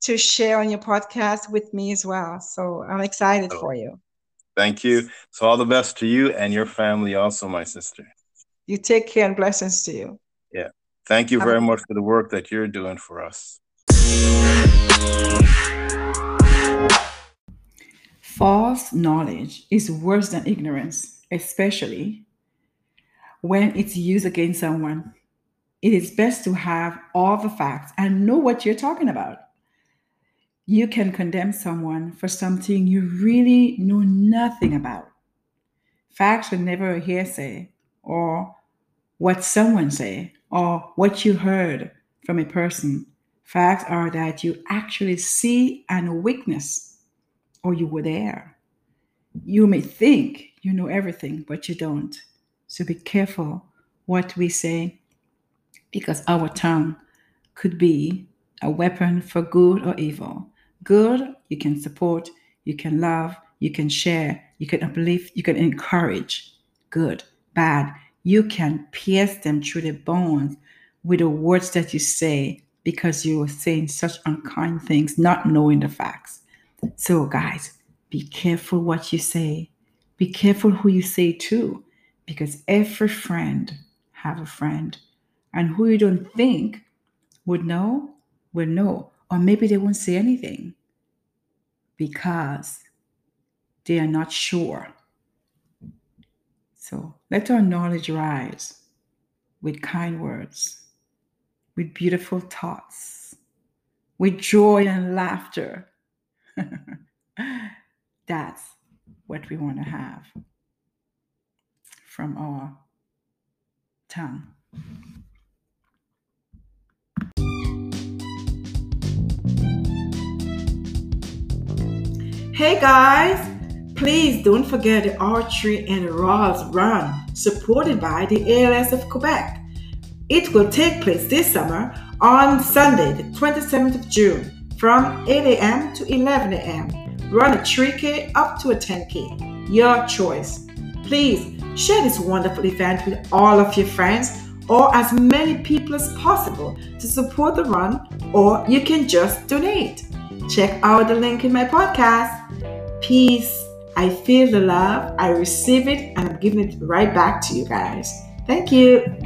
S4: to share on your podcast with me as well. So I'm excited oh, for you.
S2: Thank you. So all the best to you and your family, also, my sister.
S4: You take care and blessings to you.
S2: Yeah. Thank you very much for the work that you're doing for us.
S1: False knowledge is worse than ignorance, especially when it's used against someone. It is best to have all the facts and know what you're talking about you can condemn someone for something you really know nothing about. Facts are never a hearsay or what someone say or what you heard from a person. Facts are that you actually see and witness or you were there. You may think you know everything, but you don't. So be careful what we say because our tongue could be a weapon for good or evil. Good, you can support, you can love, you can share, you can uplift, you can encourage. Good, bad, you can pierce them through the bones with the words that you say because you are saying such unkind things, not knowing the facts. So, guys, be careful what you say. Be careful who you say to, because every friend have a friend, and who you don't think would know will know, or maybe they won't say anything because they are not sure. So let our knowledge rise with kind words, with beautiful thoughts, with joy and laughter. That's what we want to have from our tongue. Hey guys, please don't forget the Archery and Rolls Run supported by the ALS of Quebec. It will take place this summer on Sunday, the 27th of June from 8 a.m. to 11 a.m. Run a 3K up to a 10K, your choice. Please share this wonderful event with all of your friends or as many people as possible to support the run, or you can just donate. Check out the link in my podcast peace. I feel the love, I receive it, and I'm giving it right back to you guys. Thank you.